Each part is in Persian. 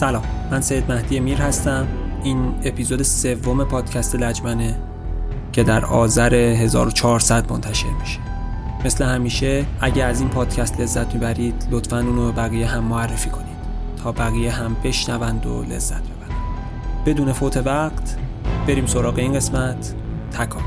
سلام. من سید مهدی میر هستم. این اپیزود سوم پادکست لجمنه که در آذر 1400 منتشر میشه. مثل همیشه اگه از این پادکست لذت می‌برید لطفا اونو به بقیه هم معرفی کنید تا بقیه هم بشنوند و لذت ببرند. بدون فوت وقت بریم سراغ این قسمت. تکا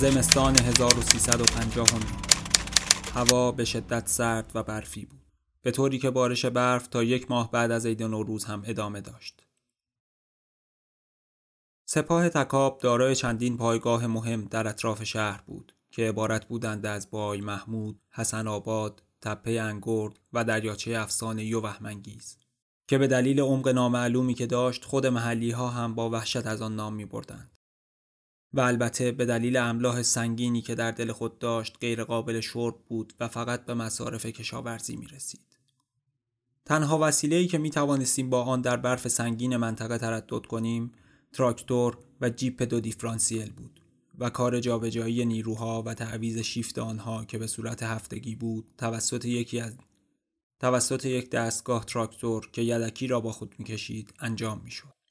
زمستان 1350 هوا به شدت سرد و برفی بود به طوری که بارش برف تا یک ماه بعد از عید نوروز هم ادامه داشت سپاه تکاب دارای چندین پایگاه مهم در اطراف شهر بود که عبارت بودند از بای محمود، حسن آباد، تپه انگرد و دریاچه افسانه و وهمانگیز که به دلیل عمق نامعلومی که داشت خود محلی ها هم با وحشت از آن نام می بردند. و البته به دلیل املاح سنگینی که در دل خود داشت غیر قابل شرب بود و فقط به مصارف کشاورزی می رسید. تنها وسیله‌ای که می توانستیم با آن در برف سنگین منطقه تردد کنیم تراکتور و جیپ دو دیفرانسیل بود و کار جابجایی نیروها و تعویز شیفت آنها که به صورت هفتگی بود توسط یکی از توسط یک دستگاه تراکتور که یدکی را با خود می‌کشید انجام می‌شد.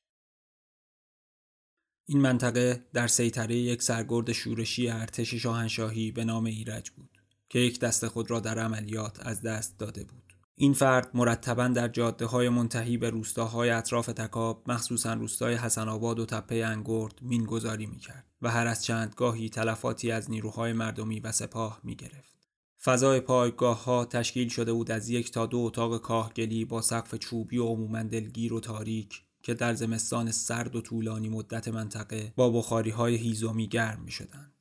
این منطقه در سیطره یک سرگرد شورشی ارتش شاهنشاهی به نام ایرج بود که یک دست خود را در عملیات از دست داده بود. این فرد مرتبا در جاده های منتهی به روستاهای اطراف تکاب مخصوصا روستای حسن آباد و تپه انگرد مینگذاری می‌کرد و هر از چند گاهی تلفاتی از نیروهای مردمی و سپاه می گرفت. فضای پایگاه ها تشکیل شده بود از یک تا دو اتاق کاهگلی با سقف چوبی و عموما دلگیر و تاریک که در زمستان سرد و طولانی مدت منطقه با بخاری های هیزومی گرم می شدن.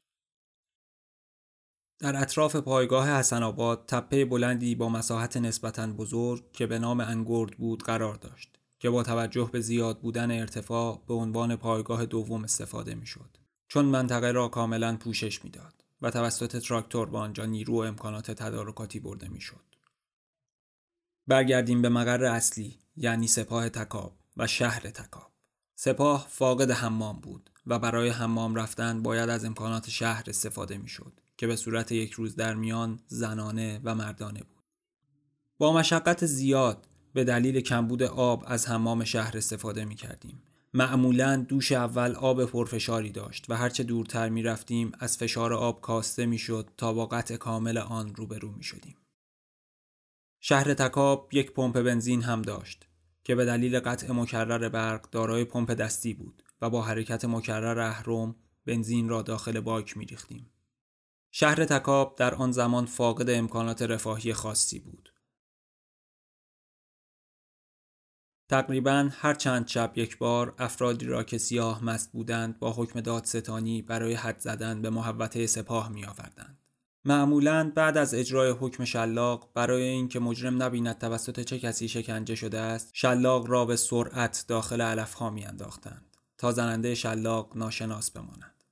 در اطراف پایگاه حسن آباد تپه بلندی با مساحت نسبتا بزرگ که به نام انگرد بود قرار داشت که با توجه به زیاد بودن ارتفاع به عنوان پایگاه دوم استفاده می شد. چون منطقه را کاملا پوشش می‌داد و توسط تراکتور به آنجا نیرو و امکانات تدارکاتی برده می‌شد. برگردیم به مقر اصلی یعنی سپاه تکاب و شهر تکاب سپاه فاقد حمام بود و برای حمام رفتن باید از امکانات شهر استفاده می‌شد که به صورت یک روز در میان زنانه و مردانه بود با مشقت زیاد به دلیل کمبود آب از حمام شهر استفاده می کردیم. معمولا دوش اول آب پرفشاری داشت و هرچه دورتر می رفتیم از فشار آب کاسته می شد تا با قطع کامل آن روبرو می شدیم. شهر تکاب یک پمپ بنزین هم داشت که به دلیل قطع مکرر برق دارای پمپ دستی بود و با حرکت مکرر اهرم بنزین را داخل باک می ریختیم. شهر تکاب در آن زمان فاقد امکانات رفاهی خاصی بود. تقریبا هر چند شب یک بار افرادی را که سیاه مست بودند با حکم دادستانی برای حد زدن به محوطه سپاه می آوردند. معمولا بعد از اجرای حکم شلاق برای اینکه مجرم نبیند توسط چه کسی شکنجه شده است شلاق را به سرعت داخل علف ها انداختند تا زننده شلاق ناشناس بماند.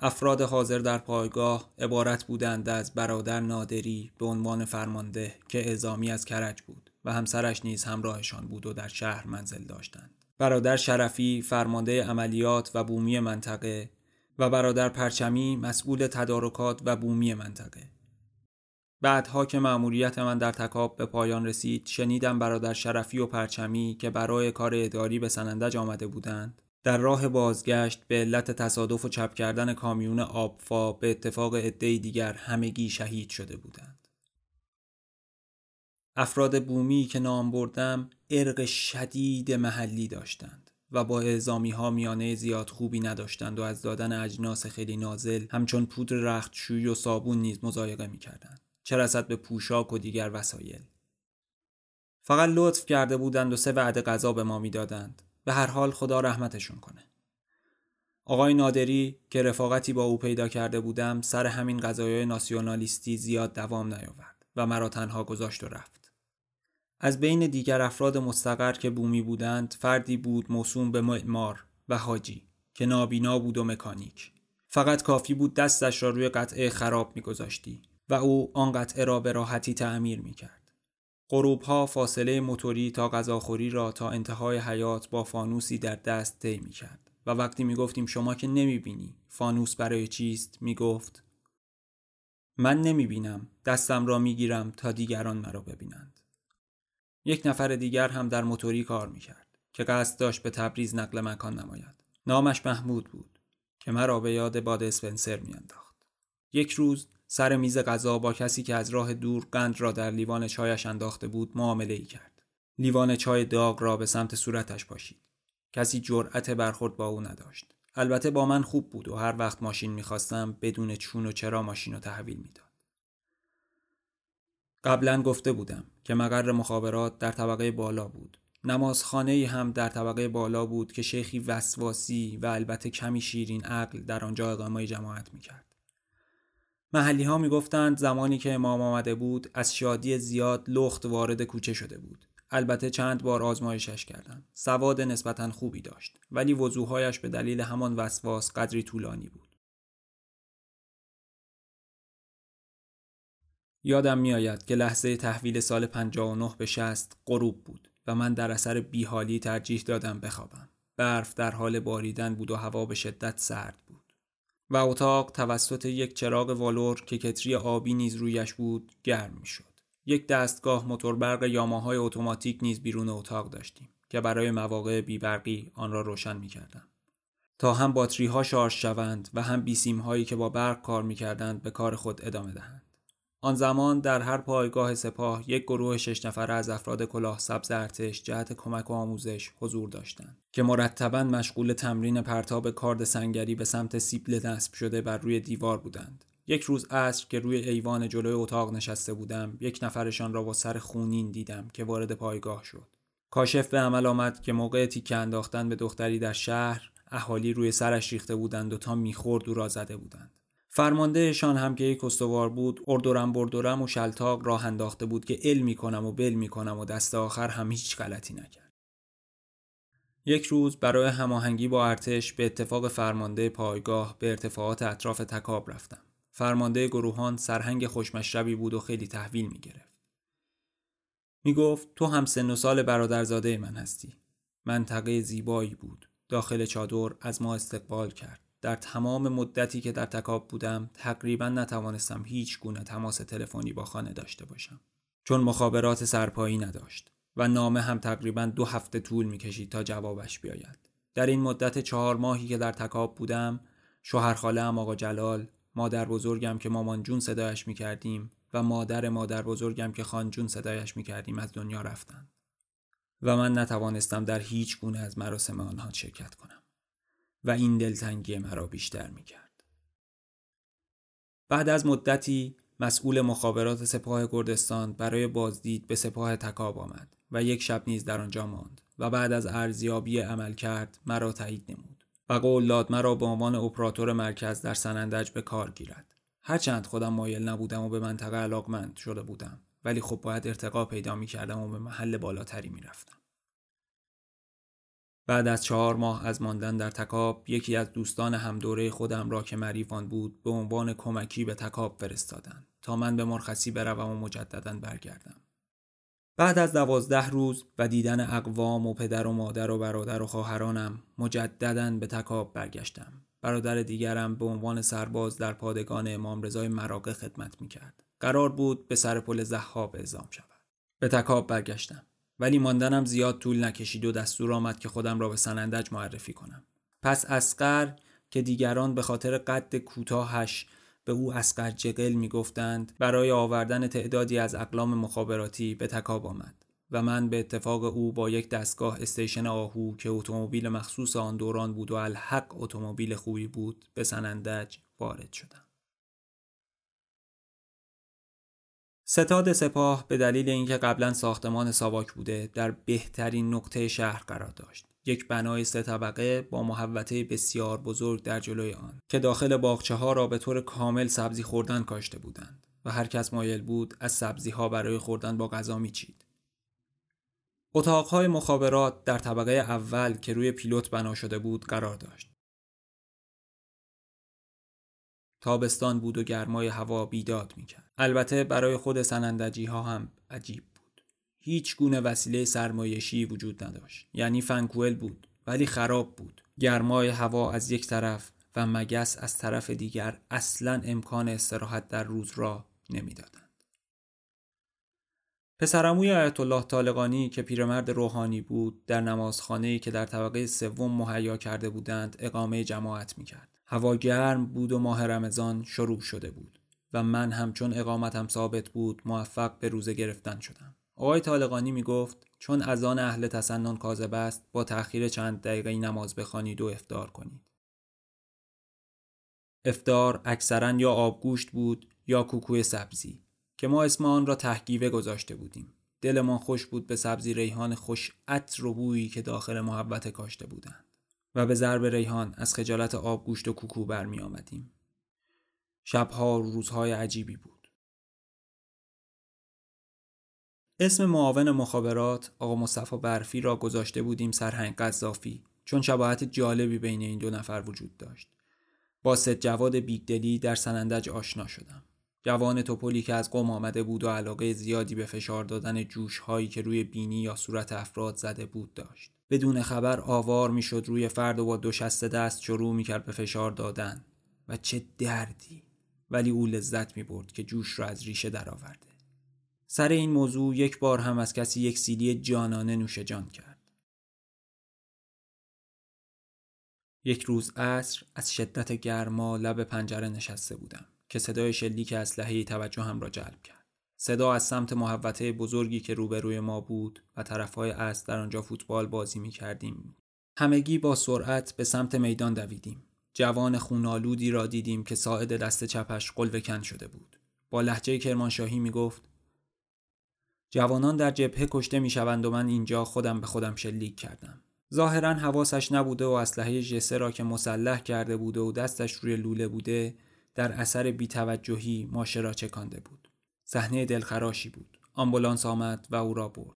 افراد حاضر در پایگاه عبارت بودند از برادر نادری به عنوان فرمانده که اعزامی از کرج بود و همسرش نیز همراهشان بود و در شهر منزل داشتند. برادر شرفی فرمانده عملیات و بومی منطقه و برادر پرچمی مسئول تدارکات و بومی منطقه. بعدها که مأموریت من در تکاب به پایان رسید شنیدم برادر شرفی و پرچمی که برای کار اداری به سنندج آمده بودند در راه بازگشت به علت تصادف و چپ کردن کامیون آبفا به اتفاق عدهای دیگر همگی شهید شده بودند. افراد بومی که نام بردم ارق شدید محلی داشتند. و با اعزامی ها میانه زیاد خوبی نداشتند و از دادن اجناس خیلی نازل همچون پودر رختشویی و صابون نیز مزایقه می‌کردند. چه رسد به پوشاک و دیگر وسایل. فقط لطف کرده بودند و سه وعده غذا به ما می‌دادند. به هر حال خدا رحمتشون کنه. آقای نادری که رفاقتی با او پیدا کرده بودم سر همین غذایای ناسیونالیستی زیاد دوام نیاورد و مرا تنها گذاشت و رفت. از بین دیگر افراد مستقر که بومی بودند فردی بود موسوم به معمار و حاجی که نابینا بود و مکانیک. فقط کافی بود دستش را روی قطعه خراب میگذاشتی و او آن قطعه را به راحتی تعمیر می‌کرد. غروب ها فاصله موتوری تا غذاخوری را تا انتهای حیات با فانوسی در دست طی می‌کرد و وقتی می‌گفتیم شما که نمی‌بینی فانوس برای چیست؟ می‌گفت من نمی‌بینم دستم را می‌گیرم تا دیگران مرا ببینند. یک نفر دیگر هم در موتوری کار می‌کرد که قصد داشت به تبریز نقل مکان نماید. نامش محمود بود که مرا به یاد باد اسپنسر میانداخت. یک روز سر میز غذا با کسی که از راه دور قند را در لیوان چایش انداخته بود معامله ای کرد. لیوان چای داغ را به سمت صورتش پاشید. کسی جرأت برخورد با او نداشت. البته با من خوب بود و هر وقت ماشین می‌خواستم بدون چون و چرا ماشین رو تحویل می‌داد. قبلا گفته بودم که مقر مخابرات در طبقه بالا بود. نمازخانه ای هم در طبقه بالا بود که شیخی وسواسی و البته کمی شیرین عقل در آنجا اقامه جماعت می‌کرد. محلی ها می‌گفتند زمانی که امام آمده بود از شادی زیاد لخت وارد کوچه شده بود. البته چند بار آزمایشش کردم سواد نسبتا خوبی داشت ولی وضوحایش به دلیل همان وسواس قدری طولانی بود. یادم میآید که لحظه تحویل سال 59 به 60 غروب بود و من در اثر بیحالی ترجیح دادم بخوابم. برف در حال باریدن بود و هوا به شدت سرد بود. و اتاق توسط یک چراغ والور که کتری آبی نیز رویش بود گرم می شد. یک دستگاه موتور برق یاماهای اتوماتیک نیز بیرون اتاق داشتیم که برای مواقع بیبرقی آن را روشن می کردم. تا هم باتری ها شارژ شوند و هم بیسیم هایی که با برق کار می کردند به کار خود ادامه دهند. آن زمان در هر پایگاه سپاه یک گروه شش نفره از افراد کلاه سبز ارتش جهت کمک و آموزش حضور داشتند که مرتبا مشغول تمرین پرتاب کارد سنگری به سمت سیبل نصب شده بر روی دیوار بودند. یک روز عصر که روی ایوان جلوی اتاق نشسته بودم یک نفرشان را با سر خونین دیدم که وارد پایگاه شد. کاشف به عمل آمد که موقع تیکه انداختن به دختری در شهر اهالی روی سرش ریخته بودند و تا می‌خورد او را زده بودند. فرماندهشان هم که یک استوار بود اردورم بردورم و شلتاق راه انداخته بود که علم کنم و بل می‌کنم و دست آخر هم هیچ غلطی نکرد یک روز برای هماهنگی با ارتش به اتفاق فرمانده پایگاه به ارتفاعات اطراف تکاب رفتم فرمانده گروهان سرهنگ خوشمشربی بود و خیلی تحویل می گرفت. می گفت تو هم سن و سال برادرزاده من هستی. منطقه زیبایی بود. داخل چادر از ما استقبال کرد. در تمام مدتی که در تکاب بودم تقریبا نتوانستم هیچ گونه تماس تلفنی با خانه داشته باشم. چون مخابرات سرپایی نداشت و نامه هم تقریبا دو هفته طول می‌کشید تا جوابش بیاید. در این مدت چهار ماهی که در تکاب بودم شوهر خاله هم آقا جلال مادر بزرگم که مامان جون صدایش می‌کردیم و مادر مادر بزرگم که خان جون صدایش می‌کردیم از دنیا رفتند. و من نتوانستم در هیچ گونه از مراسم آنها شرکت کنم. و این دلتنگی مرا بیشتر می کرد. بعد از مدتی مسئول مخابرات سپاه گردستان برای بازدید به سپاه تکاب آمد و یک شب نیز در آنجا ماند و بعد از ارزیابی عمل کرد مرا تایید نمود و قول داد مرا به عنوان اپراتور مرکز در سنندج به کار گیرد هرچند خودم مایل نبودم و به منطقه علاقمند شده بودم ولی خب باید ارتقا پیدا می کردم و به محل بالاتری می رفتم. بعد از چهار ماه از ماندن در تکاب یکی از دوستان همدوره خودم را که مریوان بود به عنوان کمکی به تکاب فرستادند تا من به مرخصی بروم و مجددا برگردم. بعد از دوازده روز و دیدن اقوام و پدر و مادر و برادر و خواهرانم مجددا به تکاب برگشتم. برادر دیگرم به عنوان سرباز در پادگان امام رضای مراقه خدمت می‌کرد. قرار بود به سر پل زحاب اعزام شود. به تکاب برگشتم. ولی ماندنم زیاد طول نکشید و دستور آمد که خودم را به سنندج معرفی کنم. پس اسقر که دیگران به خاطر قد کوتاهش به او اسقر جقل می‌گفتند برای آوردن تعدادی از اقلام مخابراتی به تکاب آمد و من به اتفاق او با یک دستگاه استیشن آهو که اتومبیل مخصوص آن دوران بود و الحق اتومبیل خوبی بود به سنندج وارد شدم. ستاد سپاه به دلیل اینکه قبلا ساختمان ساواک بوده در بهترین نقطه شهر قرار داشت یک بنای سه طبقه با محوطه بسیار بزرگ در جلوی آن که داخل باغچه ها را به طور کامل سبزی خوردن کاشته بودند و هر کس مایل بود از سبزی ها برای خوردن با غذا میچید اتاقهای مخابرات در طبقه اول که روی پیلوت بنا شده بود قرار داشت. تابستان بود و گرمای هوا بیداد می‌کرد. البته برای خود سنندجی ها هم عجیب بود. هیچ گونه وسیله سرمایشی وجود نداشت. یعنی فنکوئل بود ولی خراب بود. گرمای هوا از یک طرف و مگس از طرف دیگر اصلا امکان استراحت در روز را نمی‌دادند. پسرموی آیت الله طالقانی که پیرمرد روحانی بود در نمازخانه‌ای که در طبقه سوم مهیا کرده بودند اقامه جماعت می‌کرد. هوا گرم بود و ماه رمضان شروع شده بود و من همچون اقامتم ثابت بود موفق به روزه گرفتن شدم. آقای طالقانی می گفت چون از آن اهل تسنن کاذب است با تأخیر چند دقیقه نماز بخوانید و افتار کنید. افتار اکثرا یا آبگوشت بود یا کوکوی سبزی که ما اسم آن را تحگیوه گذاشته بودیم. دلمان خوش بود به سبزی ریحان خوش عطر و بویی که داخل محبت کاشته بودند و به ضرب ریحان از خجالت آبگوشت و کوکو برمی آمدیم. شبها روزهای عجیبی بود. اسم معاون مخابرات آقا مصطفی برفی را گذاشته بودیم سرهنگ قذافی چون شباهت جالبی بین این دو نفر وجود داشت. با ست جواد بیگدلی در سنندج آشنا شدم. جوان توپولی که از قوم آمده بود و علاقه زیادی به فشار دادن جوش هایی که روی بینی یا صورت افراد زده بود داشت. بدون خبر آوار می‌شد روی فرد و با دو شست دست شروع می‌کرد به فشار دادن و چه دردی ولی او لذت می برد که جوش را از ریشه درآورده. سر این موضوع یک بار هم از کسی یک سیلی جانانه نوش جان کرد. یک روز عصر از شدت گرما لب پنجره نشسته بودم که صدای شلیک اسلحه توجه هم را جلب کرد. صدا از سمت محوطه بزرگی که روبروی ما بود و طرفهای است در آنجا فوتبال بازی می کردیم. همگی با سرعت به سمت میدان دویدیم. جوان خونالودی را دیدیم که ساعد دست چپش قلوکن شده بود. با لحجه کرمانشاهی می گفت جوانان در جبهه کشته می شوند و من اینجا خودم به خودم شلیک کردم. ظاهرا حواسش نبوده و اسلحه جسه را که مسلح کرده بوده و دستش روی لوله بوده در اثر بیتوجهی ماشه را چکانده بود. صحنه دلخراشی بود. آمبولانس آمد و او را برد.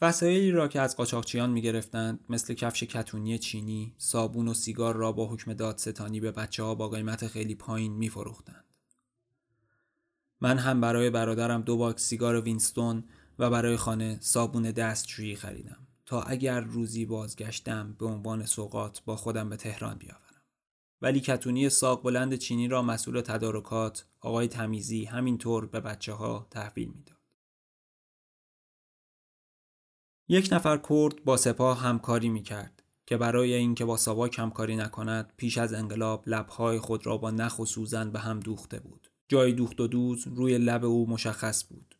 وسایلی را که از قاچاقچیان می گرفتند مثل کفش کتونی چینی، صابون و سیگار را با حکم دادستانی به بچه ها با قیمت خیلی پایین می فروختند. من هم برای برادرم دو باکس سیگار Winston و برای خانه صابون دستشویی خریدم تا اگر روزی بازگشتم به عنوان سوغات با خودم به تهران بیاورم. ولی کتونی ساق بلند چینی را مسئول تدارکات آقای تمیزی همینطور به بچه ها تحویل می‌داد. یک نفر کرد با سپاه همکاری می کرد که برای اینکه با ساواک همکاری نکند پیش از انقلاب لبهای خود را با نخ و سوزن به هم دوخته بود. جای دوخت و دوز روی لب او مشخص بود.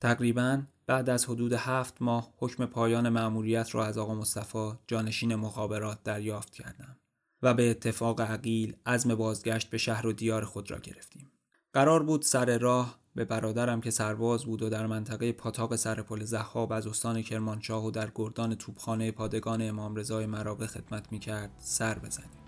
تقریبا بعد از حدود هفت ماه حکم پایان مأموریت را از آقا مصطفی جانشین مخابرات دریافت کردم. و به اتفاق عقیل عزم بازگشت به شهر و دیار خود را گرفتیم. قرار بود سر راه به برادرم که سرباز بود و در منطقه پاتاق سرپل زخاب از استان کرمانشاه و در گردان توپخانه پادگان امام رضای مراغه خدمت می کرد سر بزنیم.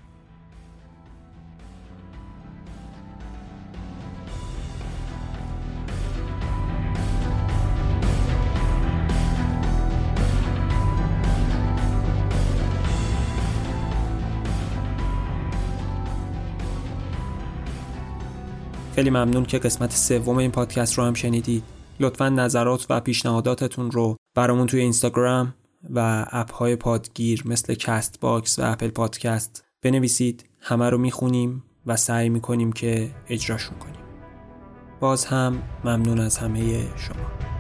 خیلی ممنون که قسمت سوم این پادکست رو هم شنیدید لطفا نظرات و پیشنهاداتتون رو برامون توی اینستاگرام و اپ های پادگیر مثل Castbox و Apple Podcast بنویسید. همه رو می‌خونیم و سعی می‌کنیم که اجراشون کنیم. باز هم ممنون از همه شما.